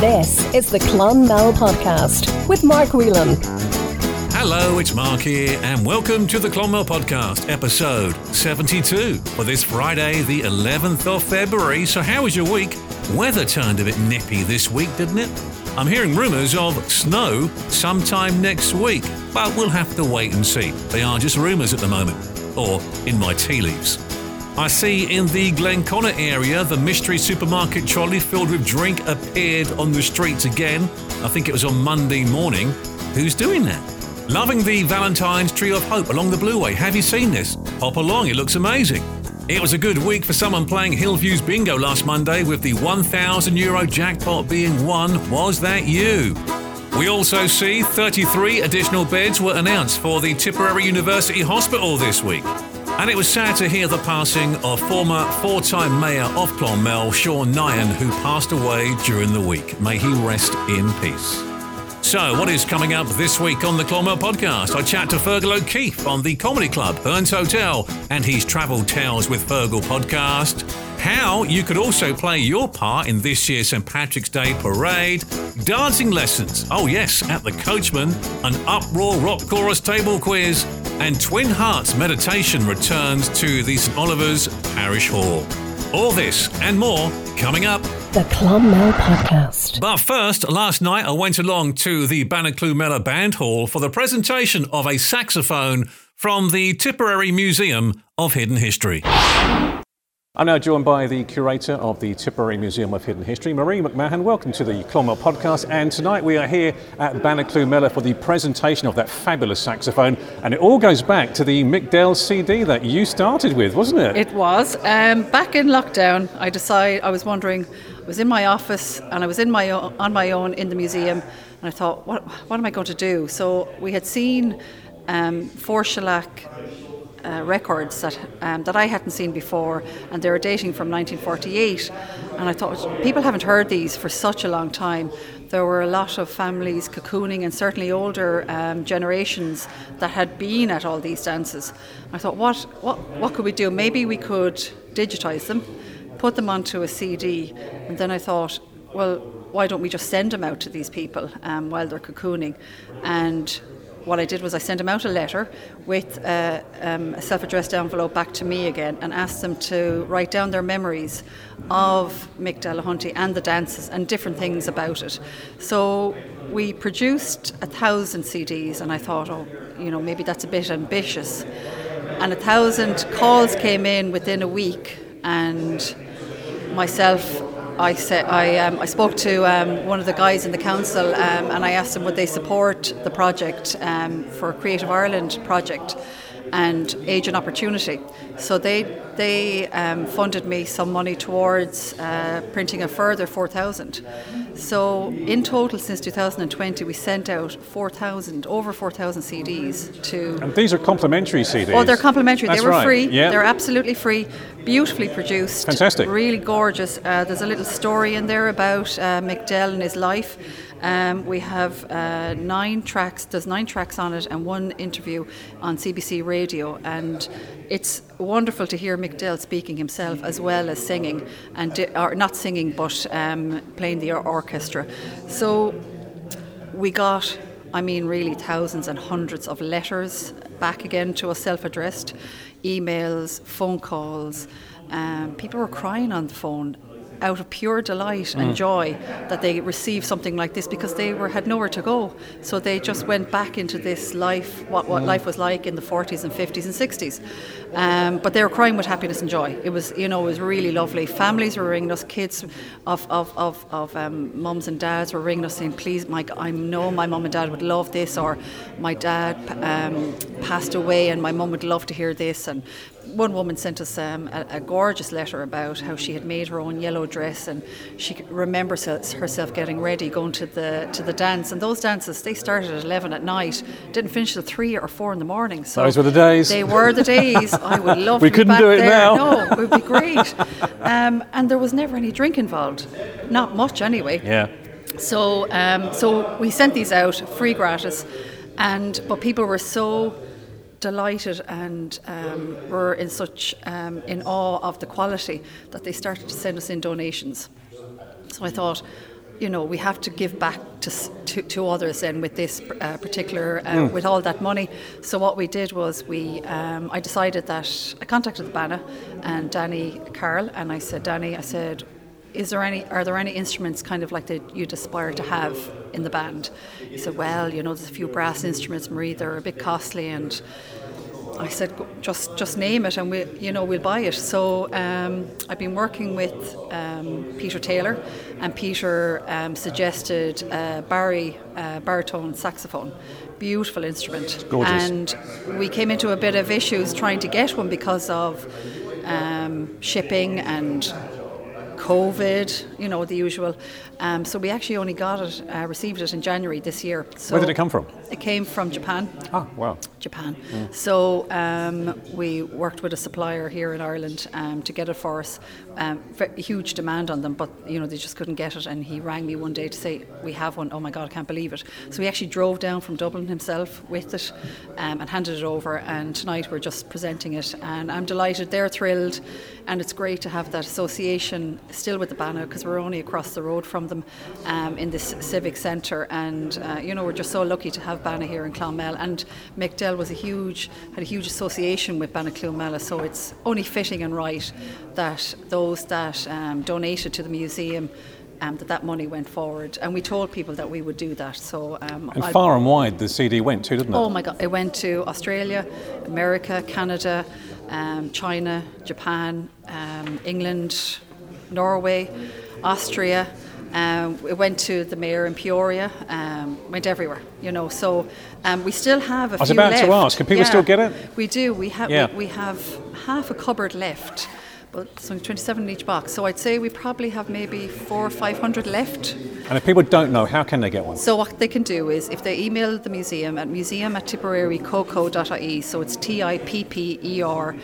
This is the Clonmel Podcast with Mark Whelan. Hello, it's Mark here, and welcome to the Clonmel Podcast, episode 72 for this Friday, the 11th of February. So, how was your week? Weather turned a bit nippy this week, didn't it? I'm hearing rumours of snow sometime next week, but we'll have to wait and see. They are just rumours at the moment, or in my tea leaves. I see in the Glenconnor area the mystery supermarket trolley filled with drink appeared on the streets again. I think it was on Monday morning. Who's doing that? Loving the Valentine's Tree of Hope along the Blueway. Have you seen this? Hop along, it looks amazing. It was a good week for someone playing Hillview's bingo last Monday with the 1,000 euro jackpot being won. Was that you? We also see 33 additional beds were announced for the Tipperary University Hospital this week. And it was sad to hear the passing of former four time Mayor of Clonmel, Sean Nyan, who passed away during the week. May he rest in peace. So, what is coming up this week on the Clonmel podcast? I chat to Fergal O'Keeffe on the Comedy Club, Hearns Hotel, and his Travel Tales with Fergal podcast. How you could also play your part in this year's St. Patrick's Day parade, dancing lessons, oh yes, at the Coachman, an uproar rock chorus table quiz, and Twin Hearts meditation returns to the St Oliver's Parish Hall. All this and more coming up. The Clonmel Podcast. But first, last night I went along to the Banna Cluain Meala Band Hall for the presentation of a saxophone from the Tipperary Museum of Hidden History. I'm now joined by the curator of the Tipperary Museum of Hidden History, Marie McMahon. Welcome to the Clonmel podcast. And tonight we are here at Banna Cluain Meala for the presentation of that fabulous saxophone. And it all goes back to the Mick Dell CD that you started with, wasn't it? It was. Um, back in lockdown, I decided, I was wondering, I was in my office and I was in my on my own in the museum. And I thought, what, what am I going to do? So we had seen um, four shellac uh, records that um, that I hadn't seen before, and they were dating from 1948. And I thought people haven't heard these for such a long time. There were a lot of families cocooning, and certainly older um, generations that had been at all these dances. I thought, what what what could we do? Maybe we could digitize them, put them onto a CD, and then I thought, well, why don't we just send them out to these people um, while they're cocooning, and what I did was I sent them out a letter with uh, um, a self addressed envelope back to me again and asked them to write down their memories of Mick Delahunty and the dances and different things about it. So we produced a thousand CDs, and I thought, oh, you know, maybe that's a bit ambitious. And a thousand calls came in within a week, and myself I said I, um, I spoke to um, one of the guys in the council um, and I asked them would they support the project um, for Creative Ireland project and Age and Opportunity. So they they um, funded me some money towards uh, printing a further 4,000. So in total, since 2020, we sent out 4,000 over 4,000 CDs to. And these are complimentary CDs. Oh, they're complimentary. That's they were right. free. Yeah. They're absolutely free. Beautifully produced. Fantastic. Really gorgeous. Uh, there's a little story in there about uh, Mick Dell and his life. Um, we have uh, nine tracks. There's nine tracks on it, and one interview on CBC Radio. And it's wonderful to hear Mick Dell speaking himself as well as singing, and di- or not singing, but um, playing the orchestra. So we got, I mean, really thousands and hundreds of letters back again to us, self-addressed, emails, phone calls. Um, people were crying on the phone out of pure delight and joy that they received something like this because they were had nowhere to go. So they just went back into this life, what, what life was like in the 40s and 50s and 60s. Um, but they were crying with happiness and joy. It was, you know, it was really lovely. Families were ringing us, kids of, of, of, of um, mums and dads were ringing us saying, please, Mike, I know my mum and dad would love this, or my dad um, passed away and my mum would love to hear this. And one woman sent us um, a, a, gorgeous letter about how she had made her own yellow dress and she remembers herself getting ready, going to the to the dance. And those dances they started at eleven at night, didn't finish till three or four in the morning. So those were the days. They were the days. I would love. we to couldn't be back do it there. now. No, it would be great. um, and there was never any drink involved, not much anyway. Yeah. So um, so we sent these out free gratis, and but people were so delighted and um, were in such um, in awe of the quality that they started to send us in donations. So I thought, you know, we have to give back to, to, to others and with this uh, particular, uh, mm. with all that money. So what we did was we, um, I decided that, I contacted the Banner and Danny Carroll and I said, Danny, I said, is there any, are there any instruments kind of like that you'd aspire to have in the band? He said, well, you know, there's a few brass instruments, Marie, they're a bit costly and I said, just just name it, and we, you know, we'll buy it. So um, I've been working with um, Peter Taylor, and Peter um, suggested uh, Barry uh, baritone saxophone. Beautiful instrument, and we came into a bit of issues trying to get one because of um, shipping and COVID, you know, the usual. Um, so we actually only got it, uh, received it in January this year. So Where did it come from? It came from Japan. Ah, wow. Japan. Mm. So um, we worked with a supplier here in Ireland um, to get it for us. Um, huge demand on them, but you know they just couldn't get it. And he rang me one day to say, "We have one. Oh my God, I can't believe it." So he actually drove down from Dublin himself with it um, and handed it over. And tonight we're just presenting it, and I'm delighted. They're thrilled, and it's great to have that association still with the banner because we're only across the road from them um, in this civic centre. And uh, you know we're just so lucky to have Banna here in Clonmel. And Mick Dell was a huge had a huge association with Banna Clonmel, so it's only fitting and right that those that um, donated to the museum. Um, that that money went forward, and we told people that we would do that. So, um, and far and wide, the CD went to, didn't it? Oh my God! It went to Australia, America, Canada, um, China, Japan, um, England, Norway, Austria. Um, it went to the mayor in Peoria, um, went everywhere, you know. So um, we still have a I was about left. to ask, can people yeah, still get it? We do. We have yeah. we, we, have half a cupboard left, but it's only 27 in each box. So I'd say we probably have maybe four or 500 left. And if people don't know, how can they get one? So what they can do is if they email the museum at museum at tipperarycoco.ie, so it's T I P P E R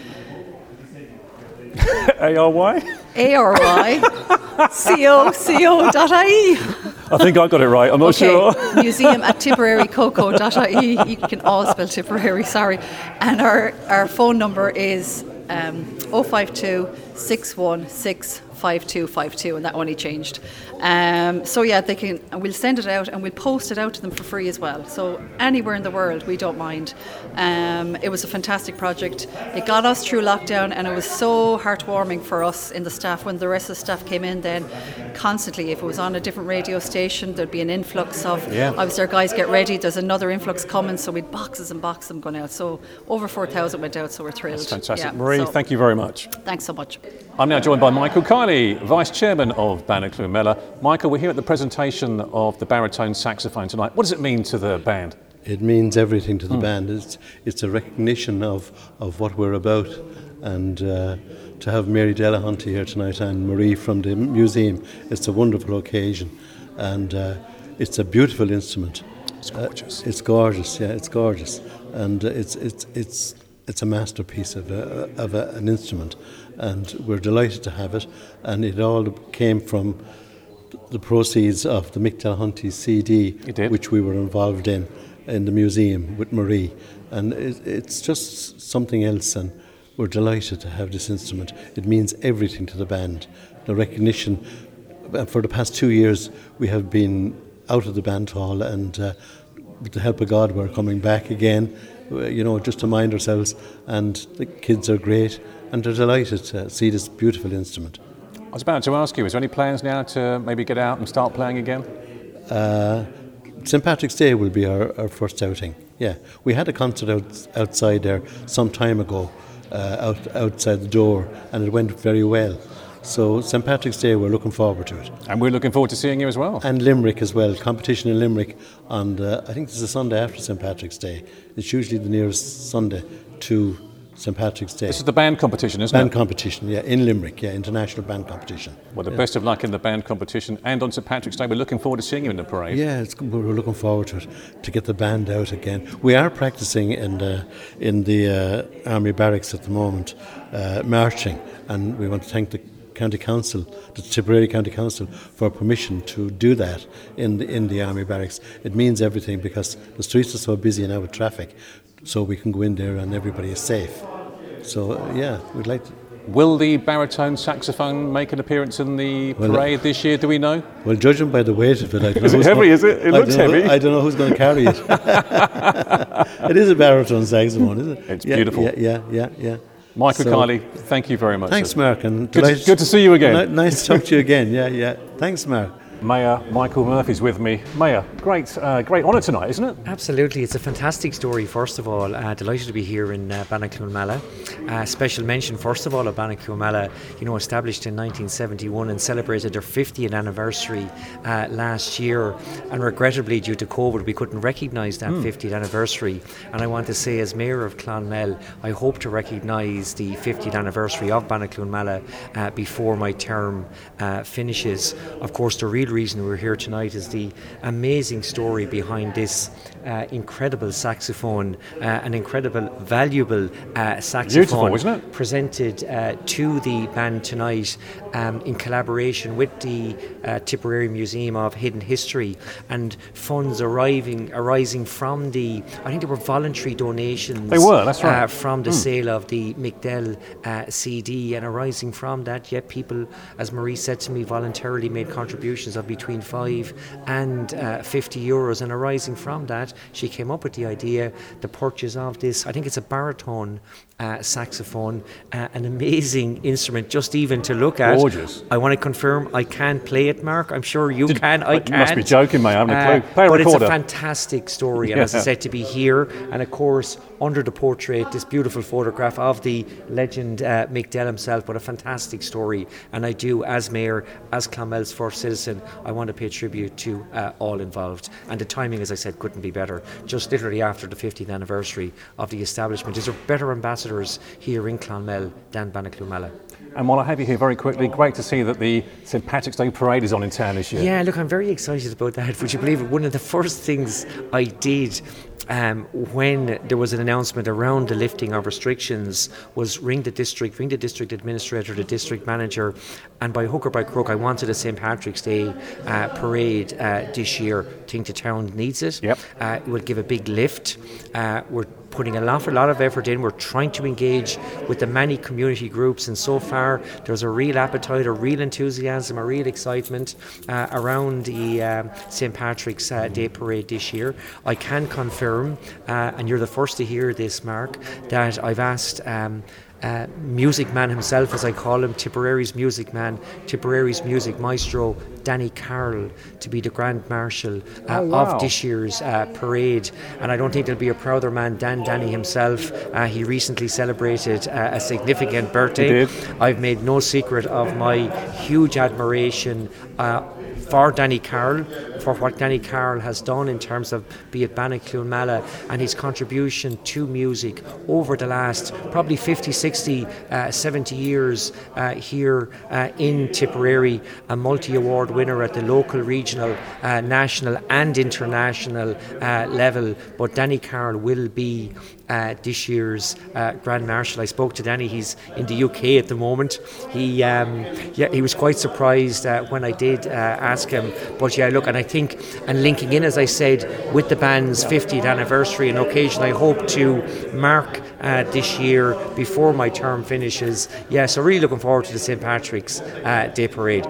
A R Y? A R Y. C-O-C-O.ie. I think I got it right. I'm not okay. sure. Museum at Tipperary Coco dot tipperarycoco.ie. You can all spell Tipperary, sorry. And our, our phone number is um, 052 616 5252 and that only changed. Um, so yeah, they can. And we'll send it out and we'll post it out to them for free as well. So anywhere in the world, we don't mind. Um, it was a fantastic project. It got us through lockdown, and it was so heartwarming for us in the staff when the rest of the staff came in. Then constantly, if it was on a different radio station, there'd be an influx of. Yeah. I was there, guys, get ready. There's another influx coming. So we'd boxes and boxes them going out. So over 4,000 went out. So we're thrilled. That's fantastic, yeah, Marie. so thank you very much. Thanks so much. I'm now joined by Michael Kiley, Vice Chairman of Banna Clonmel. Michael, we're here at the presentation of the baritone saxophone tonight. What does it mean to the band? It means everything to the mm. band. It's, it's a recognition of, of what we're about. And uh, to have Mary Delahunty here tonight and Marie from the museum, it's a wonderful occasion. And uh, it's a beautiful instrument. It's gorgeous. Uh, it's gorgeous, yeah, it's gorgeous. And it's, it's, it's, it's a masterpiece of, a, of a, an instrument. And we're delighted to have it. And it all came from the proceeds of the Mick Delahunty CD, which we were involved in in the museum with Marie. And it, it's just something else, and we're delighted to have this instrument. It means everything to the band. The recognition, uh, for the past two years, we have been out of the band hall, and uh, with the help of God, we're coming back again, you know, just to mind ourselves. And the kids are great, and they're delighted to see this beautiful instrument. I was about to ask you, is there any plans now to maybe get out and start playing again? Uh, St Patrick's Day will be our, our first outing. Yeah, we had a concert out, outside there some time ago, uh, out, outside the door, and it went very well. So St Patrick's Day, we're looking forward to it. And we're looking forward to seeing you as well. And Limerick as well. Competition in Limerick on the, I think it's the Sunday after St Patrick's Day. It's usually the nearest Sunday to St Patrick's Day. This is the band competition, isn't band it? Band competition, yeah, in Limerick, yeah, international band competition. Well, the yeah. best of luck in the band competition and on St Patrick's Day. We're looking forward to seeing you in the parade. Yeah, we're looking forward to it to get the band out again. We are practicing in the in the uh, army barracks at the moment, uh, marching, and we want to thank the County Council, the Tipperary County Council, for permission to do that in the, in the army barracks. It means everything because the streets are so busy now with traffic so we can go in there and everybody is safe. So yeah, we'd like to, Will the baritone saxophone make an appearance in the Well, uh, parade this year? Do we know? Well, judging by the weight of it, I don't Is know it heavy, gonna- is it? It I looks heavy. I don't know who's going to carry it. it is a baritone saxophone, isn't it? It's Yeah, beautiful. Yeah, yeah, yeah, yeah. Michael So- Kiley, thank you very much. Thanks, sir. Mark, and Good to- good to see you again. Ni- nice to talk to you again. Yeah, yeah. Thanks, Mark. Mayor Michael Murphy's with me. Mayor, great, uh, great honour tonight, isn't it? Absolutely, it's a fantastic story. First of all, uh, delighted to be here in uh. Uh, special mention, first of all, of Banna Cluain Meala, you know, established in 1971 and celebrated their 50th anniversary uh, last year. And regrettably, due to COVID, we couldn't recognise that 50th anniversary. And I want to say, as Mayor of Clonmel, I hope to recognise the 50th anniversary of Banna Cluain Meala uh, before my term uh, finishes. Of course, the real reason we're here tonight is the amazing story behind this uh, incredible saxophone, uh, an incredible, valuable uh, saxophone. Beautiful, isn't it? Presented uh, to the band tonight um, in collaboration with the uh, Tipperary Museum of Hidden History, and funds arriving arising from the, I think they were voluntary donations. They were, that's right. Uh, from the sale of the Mick Dell uh, CD, and arising from that, yet people, as Marie said to me, voluntarily made contributions of between five and uh, 50 euros, and arising from that, she came up with the idea, the purchase of this. I think it's a baritone uh, saxophone, uh, an amazing instrument, just even to look at. Gorgeous. I want to confirm I can play it, Mark. I'm sure you Did- can. I you can. must be joking, mate. I haven't a clue. Play a but it's a fantastic story, and as I Yeah. said, to be here, and of course, under the portrait, this beautiful photograph of the legend uh, Mick Dell himself, but a fantastic story. And I do, as mayor, as Clonmel's first citizen, I want to pay tribute to uh, all involved. And the timing, as I said, couldn't be better. Just literally after the 50th anniversary of the establishment, is there better ambassadors here in Clonmel than Banna Cluain Meala? And while I have you here very quickly, great to see that the St Patrick's Day parade is on in town this year. Yeah, look, I'm very excited about that. Would you believe it? One of the first things I did um, when there was an announcement around the lifting of restrictions was ring the district, ring the district administrator, the district manager, and by hook or by crook, I wanted a St Patrick's Day uh, parade uh, this year. Think the town needs it. Yep. Uh, it will give a big lift. Uh, we're putting a lot, a lot of effort in. We're trying to engage with the many community groups, and so far there's a real appetite, a real enthusiasm, a real excitement uh, around the um, St Patrick's uh, Day Parade this year. I can confirm, uh, and you're the first to hear this, Mark, that I've asked. Um, uh, music man himself, as I call him, Tipperary's music man, Tipperary's music maestro, Danny Carroll, to be the Grand Marshal uh, Oh, wow. of this year's uh, parade. And I don't think there'll be a prouder man than Danny himself. Uh, he recently celebrated uh, a significant birthday. I've made no secret of my huge admiration. Uh, for Danny Carroll, for what Danny Carroll has done in terms of be it Banna Cluain Meala and his contribution to music over the last probably 50, 60, uh, 70 years uh, here uh, in Tipperary, a multi award winner at the local, regional, uh, national, and international uh, level. But Danny Carroll will be uh, this year's uh, Grand Marshal. I spoke to Danny. He's in the UK at the moment. He, um, yeah, he was quite surprised uh, when I did uh, ask him. But yeah, look, and I think, and linking in, as I said, with the band's 50th anniversary, an occasion I hope to mark uh, this year before my term finishes. Yeah, so really looking forward to the St Patrick's uh, Day Parade.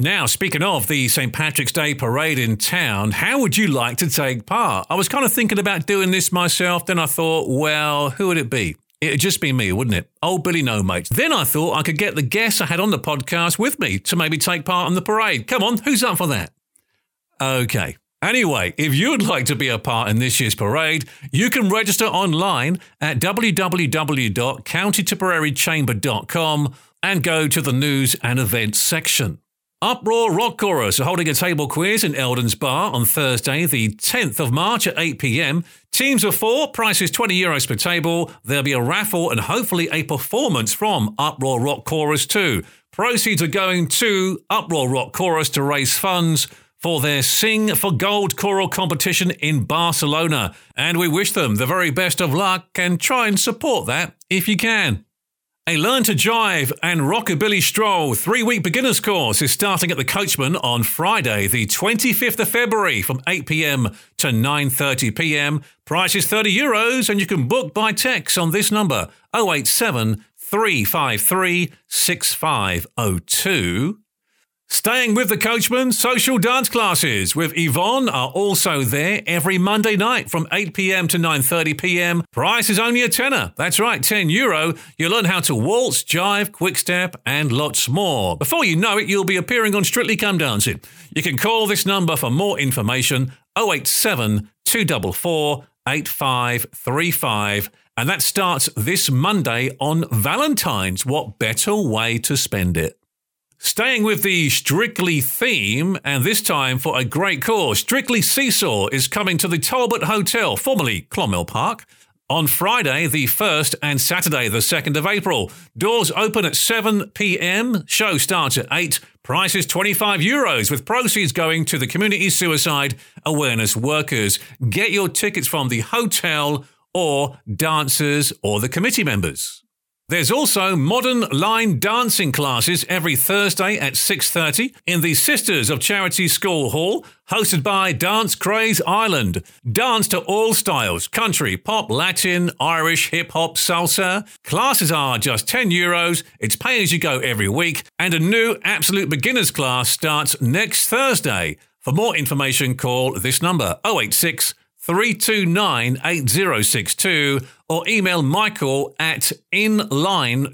Now, speaking of the St. Patrick's Day parade in town, how would you like to take part? I was kind of thinking about doing this myself, then I thought, well, who would it be? It'd just be me, wouldn't it? Old Billy No Mates. Then I thought I could get the guests I had on the podcast with me to maybe take part in the parade. Come on, who's up for that? Okay. Anyway, if you'd like to be a part in this year's parade, you can register online at www.countytipperary.chamber.com and go to the news and events section. Uproar Rock Chorus are holding a table quiz in Eldon's Bar on Thursday, the 10th of March at 8 pm. Teams of four, prices 20 euros per table. There'll be a raffle and hopefully a performance from Uproar Rock Chorus too. Proceeds are going to Uproar Rock Chorus to raise funds for their Sing for Gold choral competition in Barcelona. And we wish them the very best of luck and try and support that if you can. A Learn to Jive and Rockabilly Stroll three week beginners course is starting at the Coachman on Friday, the 25th of February from 8 pm to 9.30 pm. Price is 30 euros and you can book by text on this number 087 353 6502. Staying with the Coachman, social dance classes with Yvonne are also there every Monday night from 8 pm to 9:30 pm. Price is only a tenner. That's right, 10 euro. You'll learn how to waltz, jive, quickstep, and lots more. Before you know it, you'll be appearing on Strictly Come Dancing. You can call this number for more information 087 244 8535 and that starts this Monday on Valentine's. What better way to spend it? Staying with the Strictly theme, and this time for a great cause, Strictly CSAW is coming to the Talbot Hotel, formerly Clonmel Park, on Friday the 1st and Saturday the 2nd of April. Doors open at 7 pm, show starts at 8, price is 25 euros, with proceeds going to the community suicide awareness workers. Get your tickets from the hotel or dancers or the committee members. There's also modern line dancing classes every Thursday at 6:30 in the Sisters of Charity School Hall, hosted by Dance Craze Ireland. Dance to all styles: country, pop, Latin, Irish, hip hop, salsa. Classes are just 10 euros. It's pay as you go every week, and a new absolute beginners class starts next Thursday. For more information, call this number 086 329 8062 or email michael at inline.ie.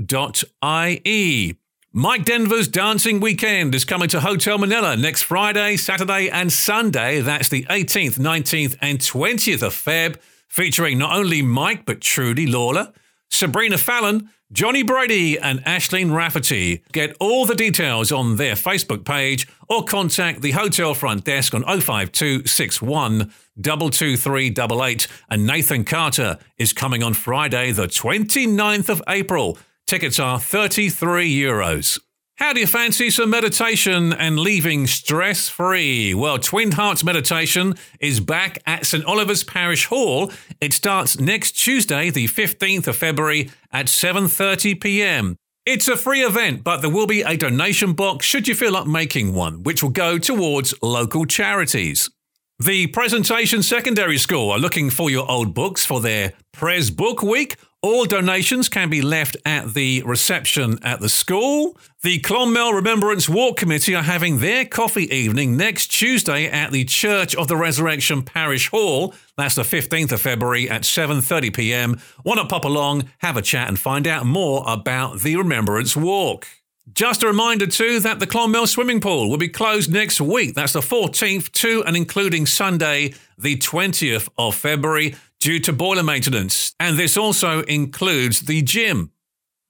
Mike Denver's Dancing Weekend is coming to Hotel Minella next Friday, Saturday, and Sunday. That's the 18th, 19th, and 20th of Feb, featuring not only Mike but Trudy Lawler, Sabrina Fallon, Johnny Brady, and Ashleen Rafferty. Get all the details on their Facebook page or contact the hotel front desk on 05261 22388. And Nathan Carter is coming on Friday, the 29th of April. Tickets are 33 euros. How do you fancy some meditation and leaving stress free? Well, Twin Hearts Meditation is back at St Oliver's Parish Hall. It starts next Tuesday, the 15th of February at 7:30 p.m. It's a free event, but there will be a donation box should you feel like making one, which will go towards local charities. The Presentation Secondary School are looking for your old books for their Pres Book Week all donations can be left at the reception at the school. The Clonmel Remembrance Walk Committee are having their coffee evening next Tuesday at the Church of the Resurrection Parish Hall. That's the 15th of February at 7:30 p.m. Want to pop along, have a chat and find out more about the Remembrance Walk. Just a reminder too that the Clonmel swimming pool will be closed next week. That's the 14th to and including Sunday, the 20th of February due to boiler maintenance, and this also includes the gym.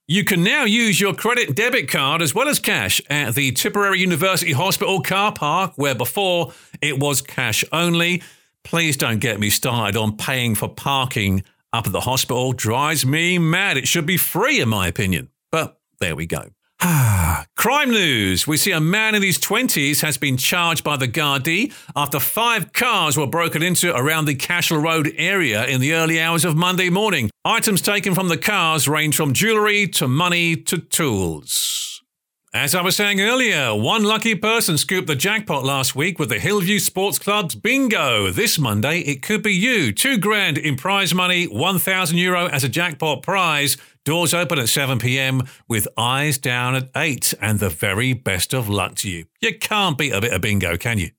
You can now use your credit debit card as well as cash at the Tipperary University Hospital car park, where before it was cash only. Please don't get me started on paying for parking up at the hospital. Drives me mad. It should be free, in my opinion. But there we go. Ah, crime news. We see a man in his 20s has been charged by the Gardaí after five cars were broken into around the Cashel Road area in the early hours of Monday morning. Items taken from the cars range from jewellery to money to tools. As I was saying earlier, one lucky person scooped the jackpot last week with the Hillview Sports Club's bingo. This Monday, it could be you. Two grand in prize money, 1,000 euro as a jackpot prize. Doors open at 7 pm with eyes down at 8 and the very best of luck to you. You can't beat a bit of bingo, can you?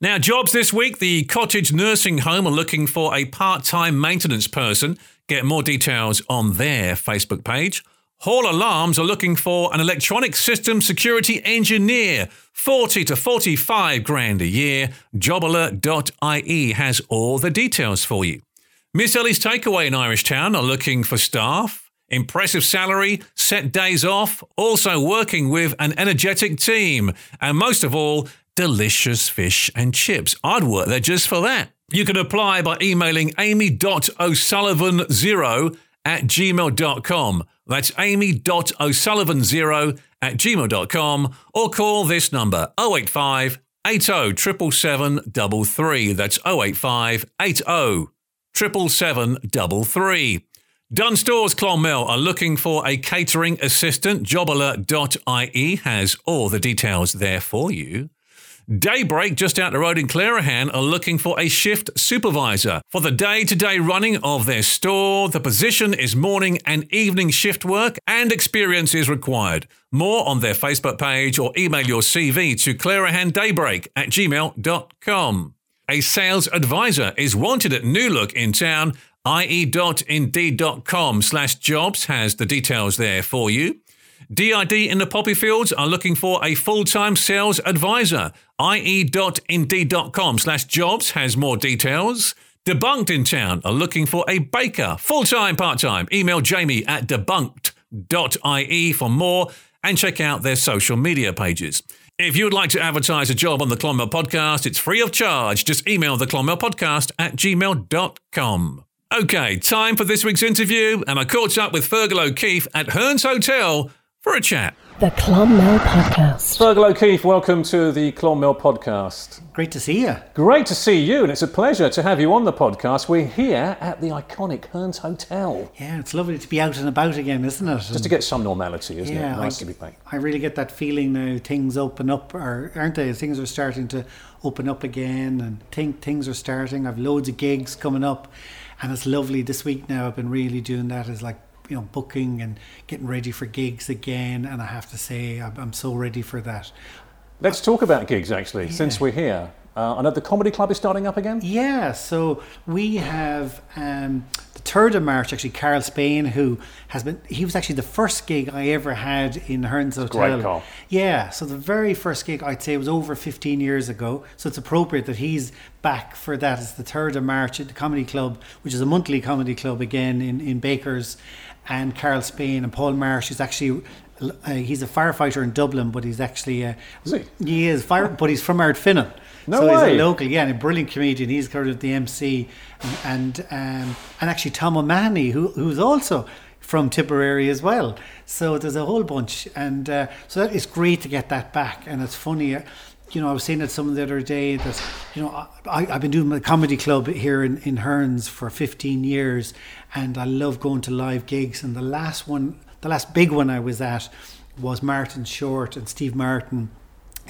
Now, jobs this week the Cottage Nursing Home are looking for a part time maintenance person. Get more details on their Facebook page. Hall Alarms are looking for an electronic system security engineer, 40 to 45 grand a year. Jobalert.ie has all the details for you. Miss Ellie's Takeaway in Irish Town are looking for staff. Impressive salary, set days off, also working with an energetic team, and most of all, delicious fish and chips. I'd work there just for that. You can apply by emailing amy.o'sullivan0 at gmail.com. That's amy.o'sullivan0 at gmail.com or call this number 085 80 777 That's 085 80 777 Dunnes Stores Clonmel are looking for a catering assistant. Jobalert.ie has all the details there for you. Daybreak, just out the road in Clerihan, are looking for a shift supervisor for the day to day running of their store. The position is morning and evening shift work, and experience is required. More on their Facebook page or email your CV to clarahandaybreak at gmail.com. A sales advisor is wanted at New Look in town. ie.indeed.com slash jobs has the details there for you. DID in the poppy fields are looking for a full-time sales advisor. ie.indeed.com slash jobs has more details. Debunked in town are looking for a baker, full-time, part-time. Email jamie at debunked.ie for more and check out their social media pages. If you would like to advertise a job on the Clonmel podcast, it's free of charge. Just email the Clonmel podcast at gmail.com. Okay, time for this week's interview, and I caught up with Fergal O'Keeffe at Hearns Hotel for a chat. The Clonmel Podcast. Fergal O'Keeffe, welcome to the Clonmel podcast. Great to see you. Great to see you, and it's a pleasure to have you on the podcast. We're here at the iconic Hearns Hotel. Yeah, it's lovely to be out and about again, isn't it? Just to get some normality, isn't yeah, it? Nice I, to be back. I really get that feeling now. Things open up, or aren't they? Things are starting to open up again, and think things are starting. I've loads of gigs coming up, and it's lovely. This week now, I've been really doing that. Is like you know booking and getting ready for gigs again, and I have to say I'm, I'm so ready for that. Let's talk about gigs, actually, since we're here. Uh, I know the Comedy Club is starting up again. Yeah, so we have um, the third of March. Actually, Karl Spain, who has been, he was actually the first gig I ever had in Hearns Hotel. great call. Yeah, so the very first gig I'd say was over 15 years ago. So it's appropriate that he's back for that. It's the third of March at the Comedy Club, which is a monthly comedy club again in in Bakers, and Karl Spain and Paul Marsh is actually. Uh, he's a firefighter in Dublin, but he's actually uh, Is he? he is fire, but he's from Ardfinnan. No so way. he's a local, yeah, and a brilliant comedian. He's kind of the MC, and and, um, and actually Tom O'Mahony, who who's also from Tipperary as well. So there's a whole bunch, and uh, so that is great to get that back. And it's funny, uh, you know, I was saying it someone the other day that you know I, I've been doing my comedy club here in in Hearns for 15 years, and I love going to live gigs. And the last one, the last big one I was at was Martin Short and Steve Martin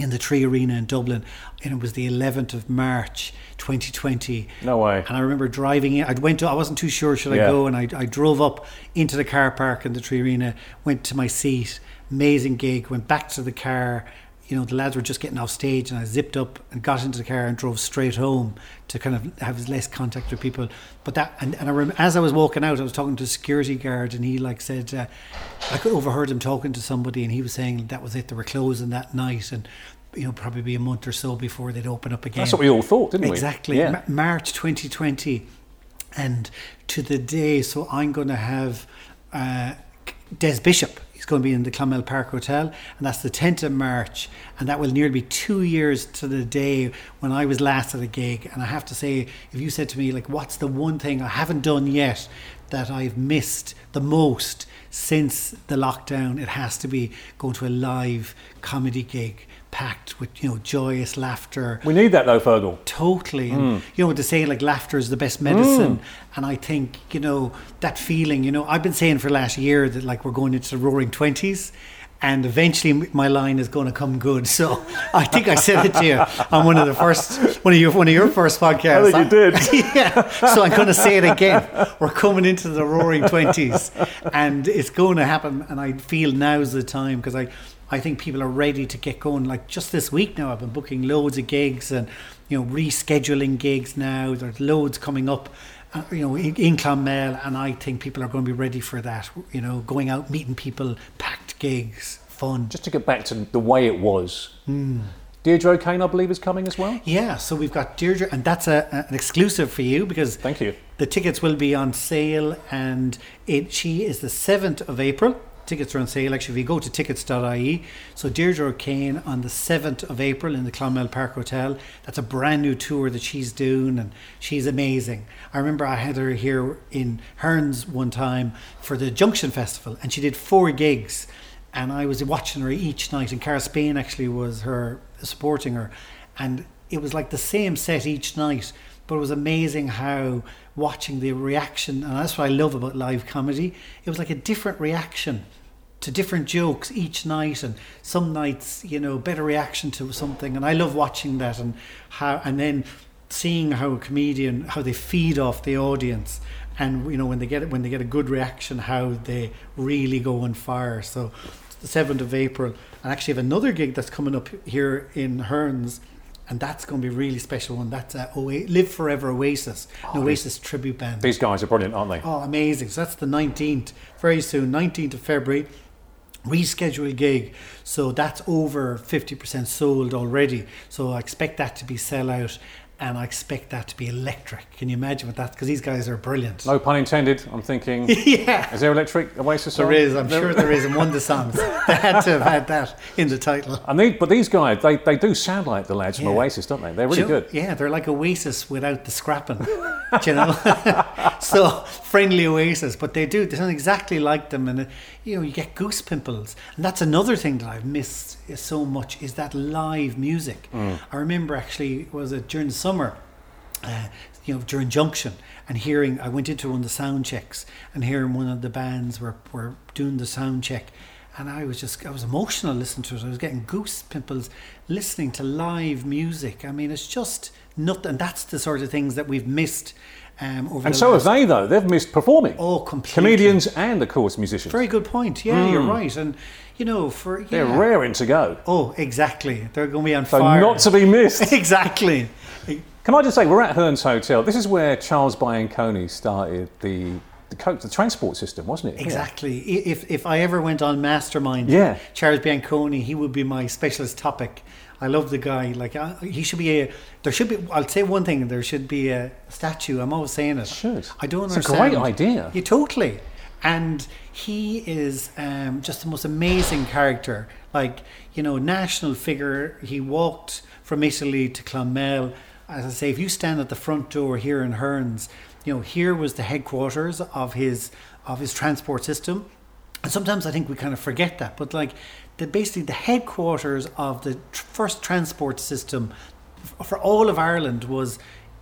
in the 3Arena in Dublin, and it was the 11th of March 2020. No way. And I remember driving in. I went to. I wasn't too sure should Yeah. I go, and I, I drove up into the car park in the 3Arena. Went to my seat. Amazing gig. Went back to the car. You know, the lads were just getting off stage, and I zipped up and got into the car and drove straight home to kind of have less contact with people. But that, and, and I rem- as I was walking out, I was talking to a security guard, and he like said, uh, I could overheard him talking to somebody, and he was saying that was it. They were closing that night, and you know, probably be a month or so before they'd open up again. That's what we all thought, didn't we? Exactly. Yeah. Ma- March 2020. And to the day, so I'm going to have uh, Des Bishop. He's going to be in the Clonmel Park Hotel, and that's the 10th of March. And that will nearly be two years to the day when I was last at a gig. And I have to say, if you said to me, like, what's the one thing I haven't done yet that I've missed the most since the lockdown, it has to be going to a live comedy gig packed with, you know, joyous laughter. We need that though, Fergal. Totally. And, mm. you know, what they say like laughter is the best medicine. Mm. And I think, you know, that feeling, you know, I've been saying for the last year that like we're going into the roaring 20s. And eventually my line is going to come good. So I think I said it to you on one of the first, one of your, one of your first podcasts. I think you did. yeah. So I'm going to say it again. We're coming into the roaring 20s and it's going to happen. And I feel now's the time because I, I think people are ready to get going. Like just this week now, I've been booking loads of gigs and, you know, rescheduling gigs now. There's loads coming up. Uh, you know, in, in Clonmel, and I think people are going to be ready for that. You know, going out, meeting people, packed gigs, fun. Just to get back to the way it was. Hmm. Deirdre O'Kane, I believe, is coming as well. Yeah, so we've got Deirdre, and that's a, an exclusive for you because Thank you. the tickets will be on sale, and it she is the seventh of April. Tickets are on sale. Actually, if you go to tickets.ie, so Deirdre O'Kane on the seventh of April in the Clonmel Park Hotel. That's a brand new tour that she's doing, and she's amazing. I remember I had her here in Hearns one time for the Junction Festival, and she did four gigs and I was watching her each night. And Karl Spain actually was her supporting her, and it was like the same set each night. But it was amazing how watching the reaction, and that's what I love about live comedy. It was like a different reaction to different jokes each night, and some nights, you know, better reaction to something, and I love watching that, and how, and then seeing how a comedian how they feed off the audience, and you know when they get when they get a good reaction, how they really go on fire. So, the seventh of April, and actually have another gig that's coming up here in Hearns. And that's going to be a really special one. That's uh, Oa- Live Forever Oasis, an Oasis tribute band. These guys are brilliant, aren't they? Oh, amazing. So that's the 19th, very soon, 19th of February. Rescheduled gig. So that's over 50% sold already. So I expect that to be sell out and I expect that to be electric. Can you imagine what that? Because these guys are brilliant. No pun intended. I'm thinking, yeah. is there electric Oasis? There is, I'm sure there is in one of the songs. They had to have had that in the title. And they, but these guys, they, they do sound like the lads from Oasis, don't they? They're really you good. Yeah, they're like Oasis without the scrapping. do you know? so friendly Oasis, but they do. They sound exactly like them, and you know you get goose pimples. And that's another thing that I've missed so much is that live music. I remember actually was it during the summer. Uh, you know, during Junction, and hearing, I went into one of the sound checks, and hearing one of the bands were, were doing the sound check, and I was just I was emotional listening to it. I was getting goose pimples listening to live music. I mean, it's just nothing. And that's the sort of things that we've missed um, over. And so have they, though. They've missed performing. Oh, completely. Comedians and, of course, musicians. Very good point. Yeah, you're right. And you know, for They're yeah. raring to go. Oh, exactly. They're going to be on So fire. not to be missed. exactly. Can I just say, we're at Hearns Hotel. This is where Charles Bianconi started the the, co- the transport system, wasn't it? Exactly. I- If if I ever went on Mastermind, Yeah. Charles Bianconi, he would be my specialist topic. I love the guy. Like uh, he should be a. There should be. I'll say one thing. There should be a statue. I'm always saying it. Should. I don't It's a great idea. Yeah, totally. And he is um, just the most amazing character. Like you know, national figure. He walked from Italy to Clonmel. As I say, if you stand at the front door here in Hearns, you know here was the headquarters of his of his transport system. And sometimes I think we kind of forget that, but like the basically the headquarters of the tr- first transport system f- for all of Ireland was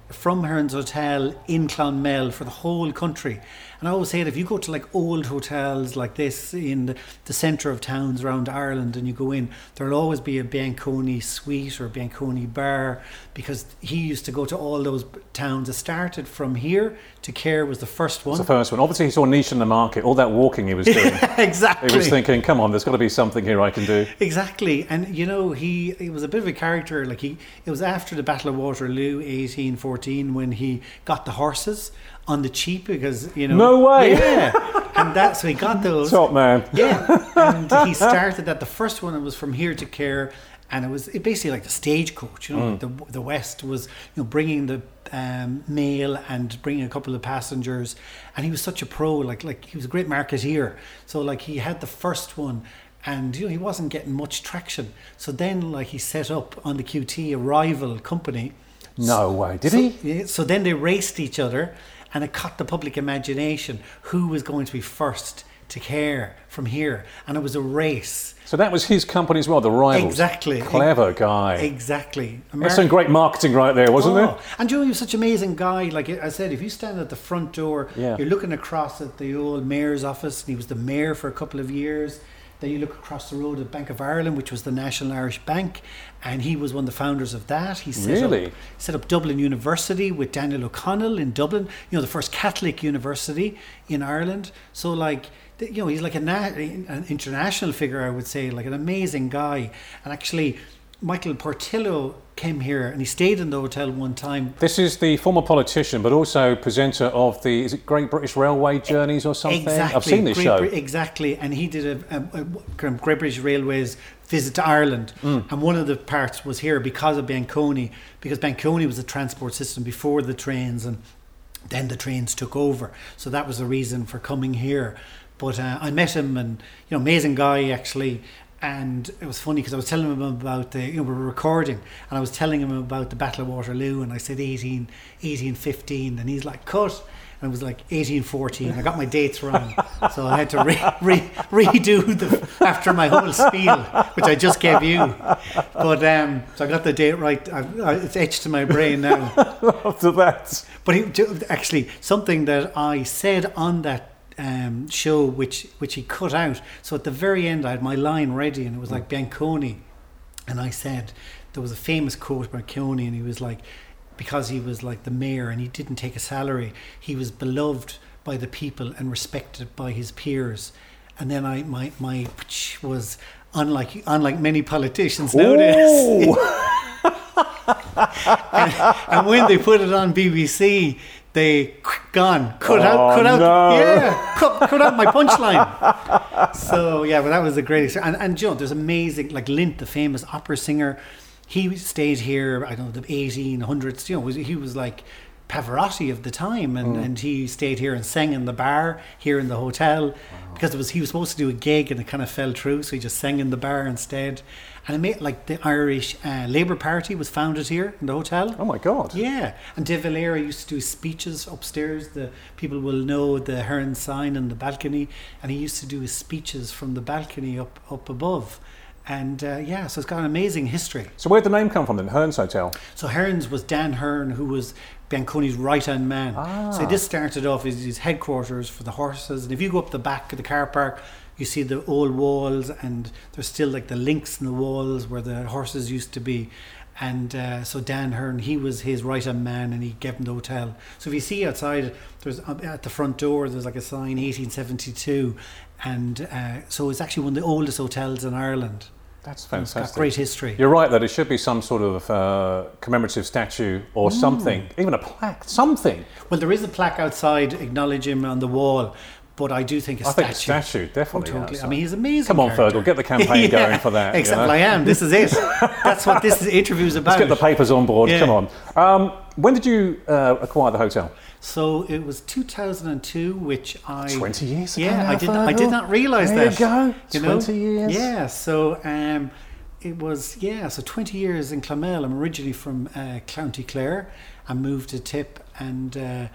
from Hearns Hotel in Clonmel for the whole country. And I always say that if you go to like old hotels like this in the, the centre of towns around Ireland and you go in, there'll always be a Bianconi suite or a Bianconi bar because he used to go to all those towns. It started from here to Cahir was the first one. It's the first one. Obviously, he saw a niche in the market. All that walking he was doing. exactly. he was thinking, come on, there's got to be something here I can do. Exactly, and you know he he was a bit of a character. Like he, it was after the Battle of Waterloo, eighteen fourteen, when he got the horses on the cheap because you know. No way. Yeah, and that so he got those. Top man. Yeah, and he started that. The first one was from here to Cahir, and it was it basically like the stagecoach. You know, Mm. the the West was you know bringing the um, mail and bringing a couple of passengers, and he was such a pro. Like like he was a great marketeer. So like he had the first one. And you know he wasn't getting much traction, so then like he set up on the QT a rival company. No way. Did So- he? Yeah, so then they raced each other, and it caught the public imagination who was going to be first to Cahir from here, and it was a race. So that was his company as well, the Rivals. Exactly. Clever guy. Exactly. That's some great marketing right there, wasn't Oh, there? And Joe, he was such an amazing guy. Like I said, if you stand at the front door, Yeah. you're looking across at the old mayor's office. And he was the mayor for a couple of years. Then you look across the road at Bank of Ireland, which was the National Irish Bank, and he was one of the founders of that. He set Really? up set up Dublin University with Daniel O'Connell in Dublin. You know, the first Catholic university in Ireland. So like. You know, he's like a na- an international figure, I would say, like an amazing guy. And actually, Michael Portillo came here and he stayed in the hotel one time This is the former politician, but also presenter of the is it Great British Railway Journeys or something? Exactly. I've seen this Great show. Exactly. And he did a, a, a Great British Railways visit to Ireland. Mm. And one of the parts was here because of Bianconi, because Bianconi was the transport system before the trains and then the trains took over. So that was the reason for coming here. But uh, I met him and, you know, amazing guy actually. And it was funny because I was telling him about the, you know, we were recording and I was telling him about the Battle of Waterloo and I said 18, 1815 and he's like, cut. And it was like 1814. I got my dates wrong. So I had to re- re- redo the, after my whole spiel, which I just gave you. But um, so I got the date right. I, I, it's etched in my brain now. After that. But he, actually, something that I said on that um, show which which he cut out. So at the very end, I had my line ready, and it was like Bianconi, and I said there was a famous quote by Bianconi, and he was like, because he was like the mayor and he didn't take a salary, he was beloved by the people and respected by his peers. And then I my my was unlike unlike many politicians nowadays. and, and when they put it on BBC, they gone cut out cut out no. yeah cut, cut out my punchline. so yeah, but that was a great experience. And and you know, there's amazing like Lint, the famous opera singer. He stayed here. I don't know the 1800s. You know, was, he was like Pavarotti of the time, and, mm. and he stayed here and sang in the bar here in the hotel because it was he was supposed to do a gig and it kind of fell through, so he just sang in the bar instead. And it made like the Irish uh, Labour Party was founded here in the hotel. Oh my God. Yeah, and De Valera used to do speeches upstairs. The people will know the Heron sign on the balcony, and he used to do his speeches from the balcony up up above. And uh, yeah, so it's got an amazing history. So where'd the name come from then? Hearns Hotel. So Hearns was Dan Hearn, who was Bianconi's right hand man. So this started off as his headquarters for the horses. And if you go up the back of the car park, you see the old walls, and there's still like the links in the walls where the horses used to be. And uh, so Dan Hearn, he was his right hand man, and he gave him the hotel. So if you see outside, there's uh, at the front door, there's like a sign 1872, and uh, so it's actually one of the oldest hotels in Ireland. That's It's got fantastic. great history. You're right that it should be some sort of uh, commemorative statue or Mm. something, even a plaque, something. Well, there is a plaque outside acknowledging him on the wall, but I do think a I statue. I think a statue, definitely. Oh, totally. I mean, he's amazing. Come on, character. Fergal, get the campaign going for that, you know? I am. This is it. That's what this interview is about. Let's get the papers on board. Yeah. Come on. Um, when did you uh, acquire the hotel? So it was 2002, which I 20 years ago Yeah, I did. I did not realise that. There you go. know? 20 years. Yeah. So um, it was yeah. So 20 years in Clonmel. I'm originally from uh, County Clare. I moved to Tip and. Uh,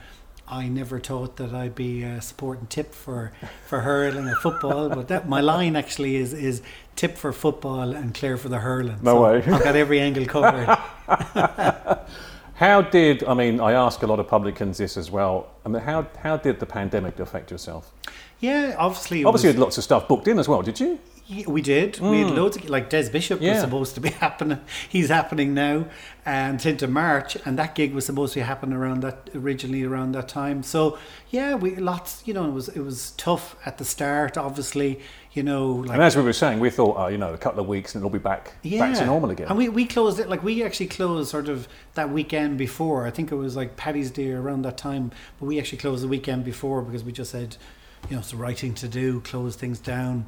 I never thought that I'd be uh, supporting Tip for, for hurling or football, but that my line actually is is Tip for football and Clare for the hurling. No So way. I've got every angle covered. How did, I mean, I ask a lot of publicans this as well. I mean, how, how did the pandemic affect yourself? yeah, obviously. Obviously, you had lots of stuff booked in as well, did you? Yeah, we did. We had loads of like Des Bishop was Mm. Supposed to be happening. He's happening now, and into March, and that gig was supposed to be happening around that originally around that time. So yeah, we lots. You know, it was it was tough at the start. Obviously, you know, like And as we were saying, we thought, oh, you know, a couple of weeks and it'll be back, back to normal again. And we, we closed it, like we actually closed sort of that weekend before. I think it was like Paddy's Day around that time, but we actually closed the weekend before because we just said, you know, it's the right thing to do, close things down.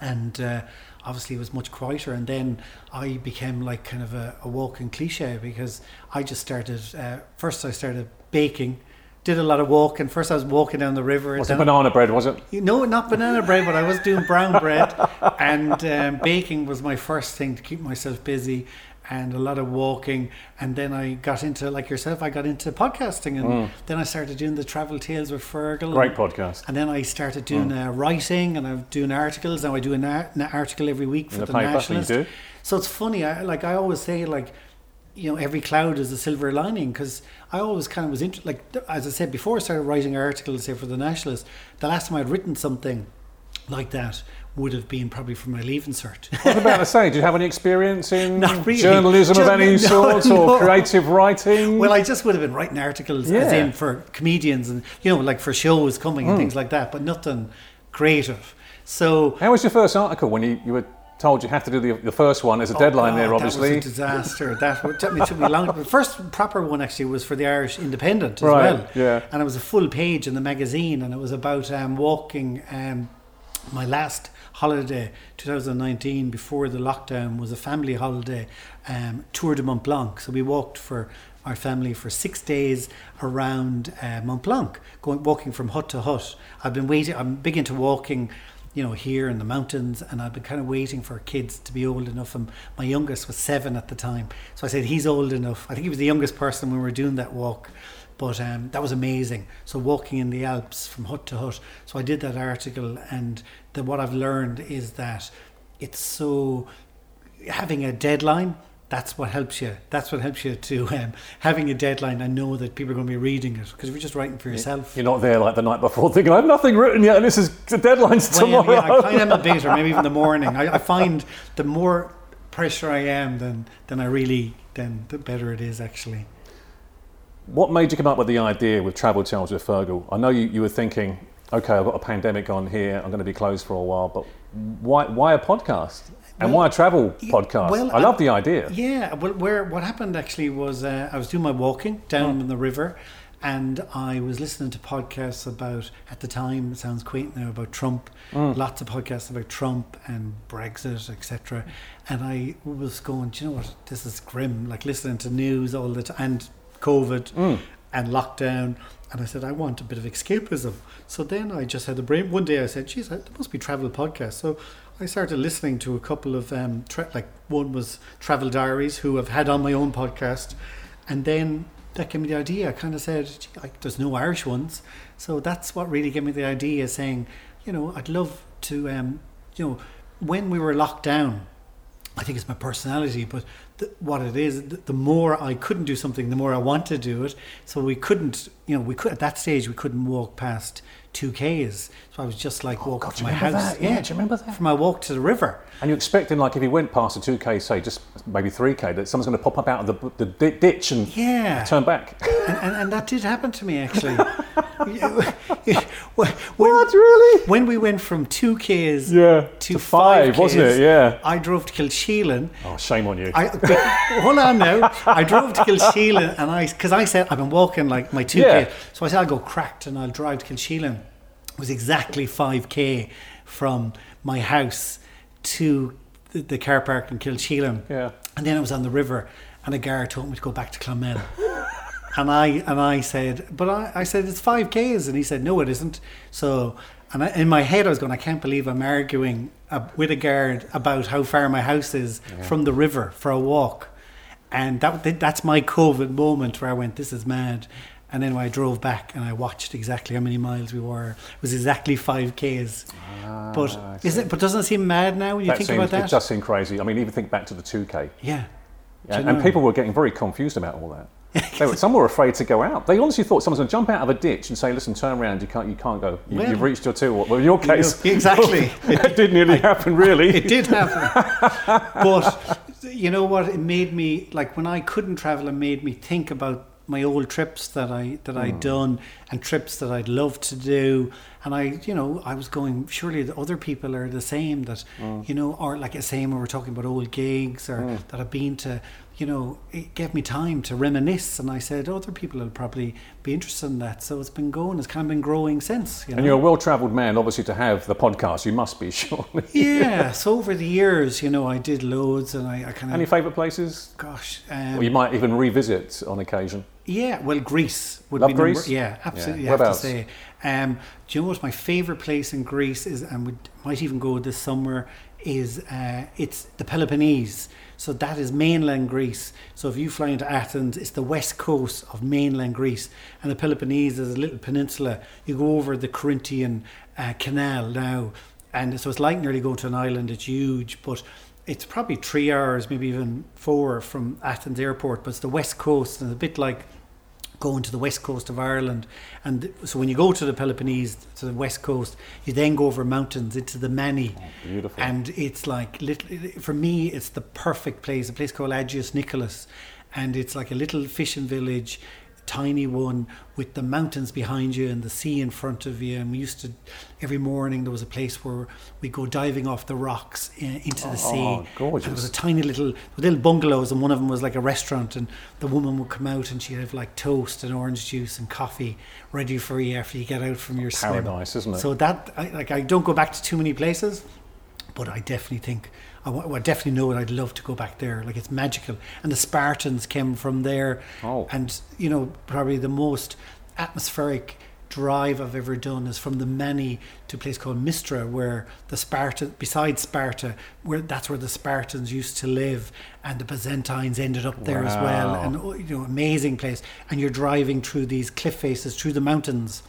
And uh, obviously it was much quieter. And then I became like kind of a, a walking cliche because I just started, uh, first I started baking. Did a lot of walking. First, I was walking down the river. was it banana bread, was it? you know, not banana bread, but I was doing brown bread, and um, baking was my first thing to keep myself busy, and a lot of walking. And then I got into, like yourself, I got into podcasting, and then I started doing the travel tales with Fergal. Mm. Great and, podcast. And then I started doing uh, writing, and I'm doing articles. Now I do an, ar- an article every week for the the, paper, Nationalist. So it's funny. I like I always say like you know every cloud is a silver lining because I always kind of was interested, like as I said before I started writing articles say for the Nationalist the last time I'd written something like that would have been probably for my leaving cert I was about to say, did you have any experience in really. journalism of any no, sort no. or creative writing? well I just would have been writing articles as Yeah. in for comedians and you know like for shows coming Hmm. and things like that but nothing creative so How was your first article when you, you were told you have to do the, the first one? There's a deadline Oh, there, obviously. That was a disaster. That would- took me, took me long. The first proper one actually was for the Irish Independent as Right, well. yeah. And it was a full page in the magazine, and it was about um, walking. Um, my last holiday, 2019, before the lockdown, was a family holiday, um, Tour de Mont Blanc. So we walked for our family for six days around uh, Mont Blanc, going walking from hut to hut. I've been waiting. I'm big into walking you know, here in the mountains, and I've been kind of waiting for kids to be old enough. And my youngest was seven at the time, so I said he's old enough. I think he was the youngest person when we were doing that walk, but um, that was amazing. So walking in the Alps from hut to hut. So I did that article, and the, what I've learned is that it's so having a deadline that's what helps you. That's what helps you to um, having a deadline and know that people are going to be reading it. Because if you're just writing for yourself, You're not there like the night before thinking, I have nothing written yet and this is the deadline's Well, yeah, tomorrow. yeah, I kind of am a bit, or maybe even the morning. I, I find the more pressure I am, then then I really then the better it is actually. What made you come up with the idea with Travel Tales with Fergal? I know you, you were thinking, okay, I've got a pandemic on here, I'm going to be closed for a while, but why, why a podcast? And why a travel podcast? well, I love I- the idea. Yeah, well, where what happened actually was uh, I was doing my walking down in the river, and I was listening to podcasts about at the time. It sounds quaint now about Trump. Lots of podcasts about Trump and Brexit, etc. And I was going, do you know what? This is grim. Like listening to news all the time and COVID and lockdown. And I said, I want a bit of escapism. So then I just had the brain. One day I said, geez, there must be travel podcasts. So I started listening to a couple of, um, tra- like one was Travel Diaries, who I've had on my own podcast. And then that gave me the idea. I kind of said, Gee, like, there's no Irish ones. So that's what really gave me the idea saying, you know, I'd love to, um, you know, when we were locked down, I think it's my personality, but the, what it is, the, the more I couldn't do something, the more I want to do it. So we couldn't, you know, we could at that stage we couldn't walk past two k's. So I was just like oh, walking God, from my house, that? Yeah, do you remember that? From my walk to the river. And you're expecting, like, if you went past a 2K, say, just maybe 3K, that someone's going to pop up out of the, the ditch and Yeah. turn back. and, and, and that did happen to me actually. what really? When we went from two k's Yeah, to, to five, wasn't it? Yeah. I drove to Kilsheelan. Oh, shame on you. I hold on now. I drove to Kilsheelan and I because I said I've been walking like my two Yeah. k. So I said I'll go cracked and I'll drive to Kilsheelan. It was exactly five k from my house to the, the car park in Kilsheelan. Yeah. And then I was on the river and a guard told me to go back to Clonmel. And I and I said, but I, I said it's five k's, and he said no, it isn't. So, and I, in my head, I was going, I can't believe I'm arguing uh, with a guard about how far my house is from the river for a walk, and that that's my COVID moment where I went, this is mad. And then when I drove back and I watched exactly how many miles we were, it was exactly five k's. but is it? But doesn't it seem mad now when you think seems, about that? It does seem crazy. I mean, even think back to the 2K. yeah. Do And, and people were getting very confused about all that. They were, some were afraid to go out. They honestly thought someone's going to jump out of a ditch and say, "Listen, turn around. You can't. You can't go. You, you've reached your two. Well, in your case, exactly. it did nearly happen. Really, it did happen. but you know what? It made me like when I couldn't travel. It made me think about my old trips that I that I'd Hmm. done and trips that I'd love to do. And I, you know, I was going. Surely the other people are the same. That Hmm. you know, or like the same. When we're talking about old gigs or that I've been to. You know, it gave me time to reminisce, and I said other people will probably be interested in that. So it's been going. It's kind of been growing since. You know? and you're a well-travelled man. Obviously, to have the podcast, you must be surely. yeah. So over the years, you know, I did loads, and I, I kind of Any favourite places? Gosh, um, Or you might even revisit on occasion. yeah. Well, Greece would Love be number, Greece? yeah, absolutely. Yeah. I have to say. Um, do you know what my favourite place in Greece is, and we might even go this summer? Is uh, it's the Peloponnese. So that is mainland Greece. So if you fly into Athens, it's the west coast of mainland Greece, and the Peloponnese is a little peninsula. You go over the Corinthian uh, Canal now, and so it's like nearly going to an island. It's huge, but it's probably three hours, maybe even four from Athens airport. But it's the west coast, and it's a bit like going to the west coast of Ireland. And so when you go to the Peloponnese, to the west coast, you then go over mountains into the Mani. Oh, beautiful. And it's like, little, for me, it's the perfect place, a place called Agios Nicholas. And it's like a little fishing village, tiny one, with the mountains behind you and the sea in front of you. And we used to, every morning, there was a place where we go diving off the rocks into the oh, sea. Oh, And there was a tiny little little bungalows, and one of them was like a restaurant. And the woman would come out, and she'd have like toast and orange juice and coffee ready for you after you get out from your swim. Paradise, isn't it? So that I, like I don't go back to too many places, but I definitely think I, definitely know it. I'd love to go back there. Like it's magical, and the Spartans came from there. Oh. and you know probably the most atmospheric drive I've ever done is from the Mani to a place called Mistra, where the Sparta, besides Sparta, where that's where the Spartans used to live, and the Byzantines ended up there as well. Wow. And you know, amazing place. And you're driving through these cliff faces, through the mountains.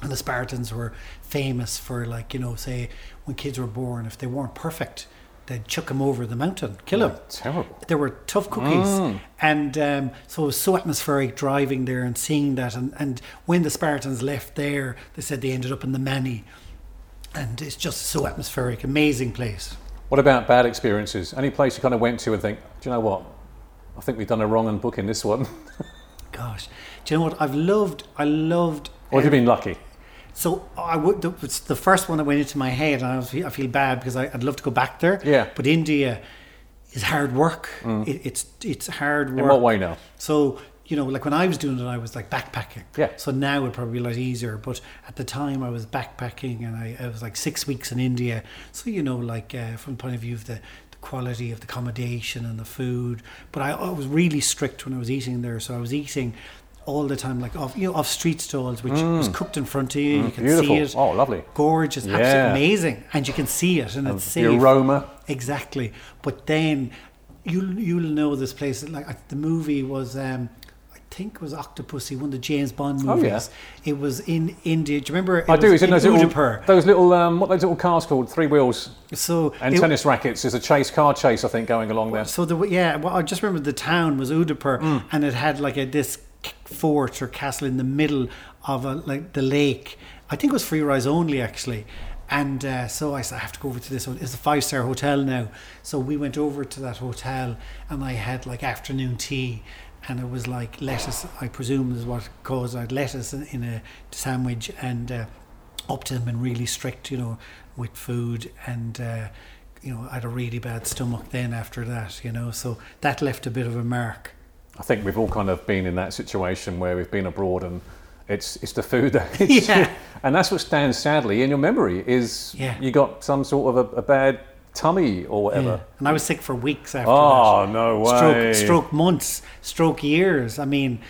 And the Spartans were famous for, like, you know, say, when kids were born, if they weren't perfect, they'd chuck him over the mountain, kill him. Terrible. They were tough cookies, and um, so it was so atmospheric driving there and seeing that. And, and when the Spartans left there, they said they ended up in the Mani, and it's just so atmospheric, amazing place. What about bad experiences? Any place you kind of went to and think, do you know what? I think we've done a wrong in booking this one. Gosh, do you know what I've loved? I loved. or have you been lucky? So I would. the- It's the first one that went into my head, and I, was, I feel bad because I, I'd love to go back there. Yeah. But India is hard work. It, it's it's hard work. In what way now? So you know, like when I was doing it, I was like backpacking. Yeah. So now it'd probably be a lot easier. But at the time, I was backpacking, and I, I was like six weeks in India. So you know, like uh, from the point of view of the, the quality of the accommodation and the food. But I, I was really strict when I was eating there. So I was eating all the time, like off you know off street stalls, which was cooked in front of you. You can Beautiful. see it. Oh, lovely. Gorgeous, Yeah. absolutely amazing, and you can see it, and it's The safe. aroma. Exactly. But then you'll you'll know this place. Like the movie was, um, I think it was Octopussy, one of the James Bond movies. Oh, yeah. It was in India. Do you remember? It I do. was It's in those little, those little, um, what are those little cars called? Three wheels So and it- tennis rackets. There's a chase, car chase, I think, going along there. So the yeah, well, I just remember the town was Udaipur, Mm. and it had like a this fort or castle in the middle of a, like the lake. I think it was free rise only actually. And uh, so I said, I have to go over to this. one. It's a five star hotel now. So we went over to that hotel, and I had like afternoon tea, and it was like lettuce. I presume is what caused. I had lettuce in, a sandwich, and uh, to them been really strict, you know, with food and. Uh, you know, I had a really bad stomach then after that, you know, so that left a bit of a mark. I think we've all kind of been in that situation where we've been abroad and it's it's the food that Yeah. and that's what stands sadly in your memory is Yeah. you got some sort of a, a bad tummy or whatever. Yeah. And I was sick for weeks after Oh, that. no way. Stroke, stroke months, stroke years. I mean,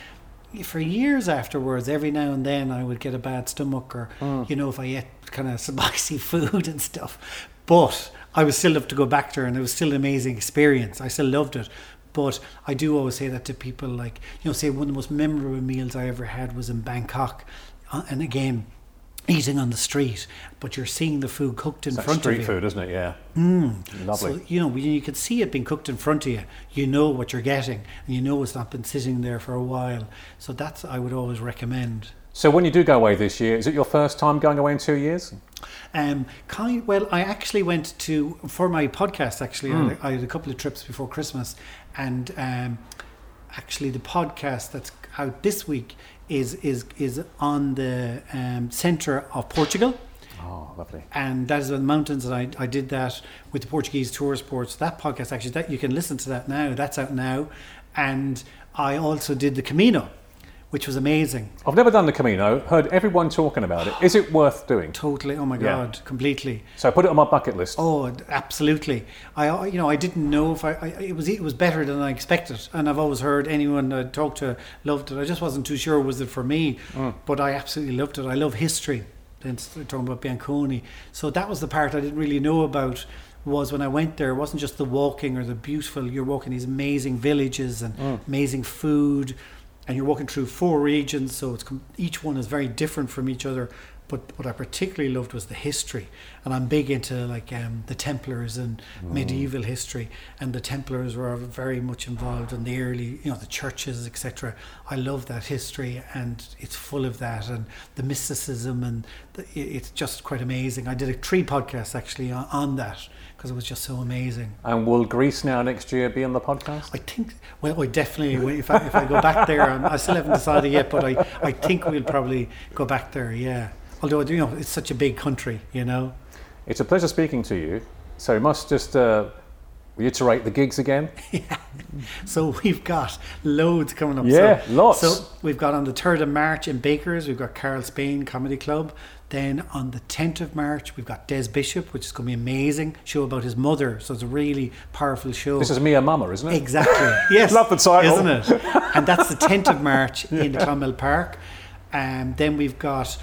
for years afterwards, every now and then I would get a bad stomach or, Hmm. you know, if I ate kind of spicy food and stuff. But I was still up to go back there and it was still an amazing experience. I still loved it. But I do always say that to people like, you know, say one of the most memorable meals I ever had was in Bangkok. Uh, and again, eating on the street, but you're seeing the food cooked in It's front street of you. food, isn't it? Yeah. Lovely. Mm. So, you know, when you can see it being cooked in front of you, you know what you're getting, and you know it's not been sitting there for a while. So that's I would always recommend. So when you do go away this year, is it your first time going away in two years? Um, kind well, I actually went to for my podcast. Actually, I, had a, I had a couple of trips before Christmas, and um, actually the podcast that's out this week is is is on the um, centre of Portugal. Oh, lovely. and that is the mountains and I, I did that with the Portuguese tour sports that podcast actually that you can listen to that now that's out now and I also did the Camino which was amazing. I've never done the Camino. Heard everyone talking about it. Is it worth doing? totally. Oh my Yeah. god. Completely. So I put it on my bucket list. oh absolutely. I I- you know I didn't know if I, I it was it was better than I expected. And I've always heard anyone I talked to loved it. I just wasn't too sure was it for me. Mm. But I absolutely loved it. I love history. Then talking about Bianconi. So that was the part I didn't really know about was when I went there. It wasn't just the walking or the beautiful you're walking these amazing villages and mm. amazing food and you're walking through four regions so it's each one is very different from each other but what I particularly loved was the history. And I'm big into like um, the Templars and medieval history and the Templars were very much involved in the early you know the churches etc I love that history and it's full of that and the mysticism and the, it's just quite amazing. I did a three podcasts actually on, on that because it was just so amazing And will Greece now next year be on the podcast? I think, well, I definitely, if I, if I go back there, I'm, I still haven't decided yet, but I, I think we'll probably go back there, yeah. Although, you know, it's such a big country, you know. It's a pleasure speaking to you. So we must just uh, reiterate the gigs again. yeah. So we've got loads coming up. Yeah, so, lots. So we've got on the 3rd of March in Bakers, we've got Karl Spain Comedy Club. Then on the 10th of March, we've got Des Bishop, which is going to be amazing. Show about his mother. So it's a really powerful show. This is Mia Mama, isn't it? Exactly. Yes. Love the title. Isn't it? And that's the 10th of March in the Clonmel Park. Um, then we've got,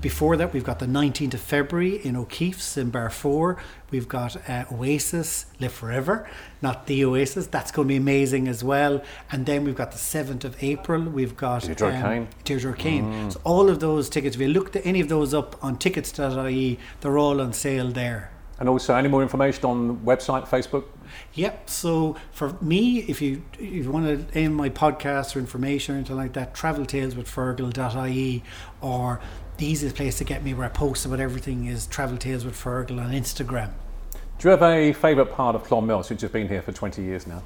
before that, we've got the 19th of February in O'Keeffe's in Bar 4. We've got uh, Oasis, Live Forever, not the Oasis. That's going to be amazing as well. And then we've got the 7th of April. We've got Deirdre. Deirdre O'Kane. So all of those tickets, if you looked at any of those up on tickets.ie, they're all on sale there. And also, any more information on website, Facebook? Yep. So for me, if you if you want to aim my podcast or information or anything like that, travel tales with Fergal.ie or the easiest place to get me where I post about everything is Travel Tales with Fergal on Instagram. Do you have a favourite part of Clonmel since you've been here for 20 years now?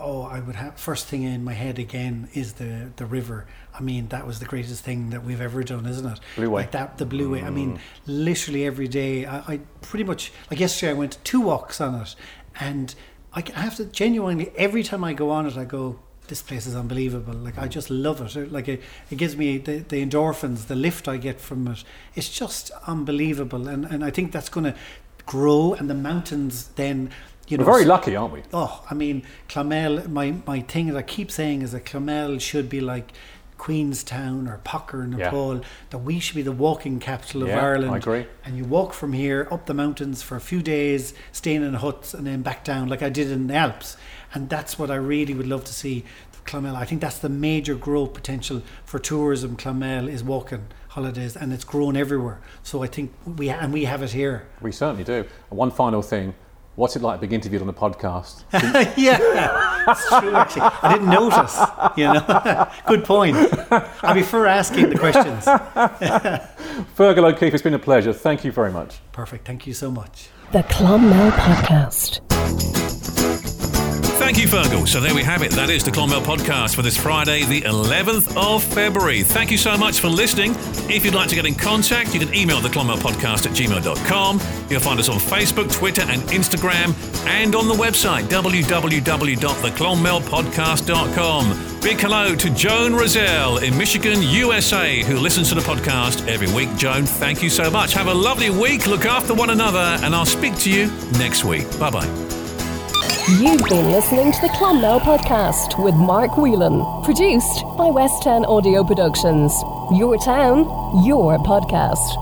Oh, I would have first thing in my head again is the the river. I mean, that was the greatest thing that we've ever done, isn't it? Blue Way. Like that, the Blue Way. I mean, mm. literally every day. I, I pretty much like yesterday. I went two walks on it, and I have to genuinely every time I go on it, I go. This place is unbelievable. Like I mm. just love it. Uh, like it, it gives me the, the endorphins, the lift I get from it. It's just unbelievable, and and I think that's going to grow. And the mountains then, you know, We're very lucky, aren't we? Oh, I mean, Clonmel, my, my thing that I keep saying is that Clonmel should be like Queenstown or Pokhara and Yeah. Nepal, that we should be the walking capital of Yeah, Ireland. I agree. And you walk from here up the mountains for a few days, staying in huts, and then back down, like I did in the Alps. And that's what I really would love to see. Clonmel. I think that's the major growth potential for tourism. Clonmel is walking holidays, and it's grown everywhere. So I think we and we have it here. We certainly do. And one final thing what's it like being interviewed on a podcast? yeah, it's true. Actually, I didn't notice. You know, good point. I prefer asking the questions. Fergal O'Keeffe, it's been a pleasure. Thank you very much. Perfect. Thank you so much. The Clonmel Podcast. Thank you, Fergal. So there we have it. That is the Clonmel podcast for this Friday, the 11th of February. Thank you so much for listening. If you'd like to get in contact, you can email the Clonmel podcast at gmail.com. You'll find us on Facebook, Twitter, and Instagram, and on the website www.theclonmelpodcast.com. Big hello to Joan Roselle in Michigan, USA, who listens to the podcast every week. Joan, thank you so much. Have a lovely week. Look after one another, and I'll speak to you next week. Bye bye. You've been listening to the Clonmel Podcast with Mark Whelan. Produced by West 10 Audio Productions. Your town, your podcast.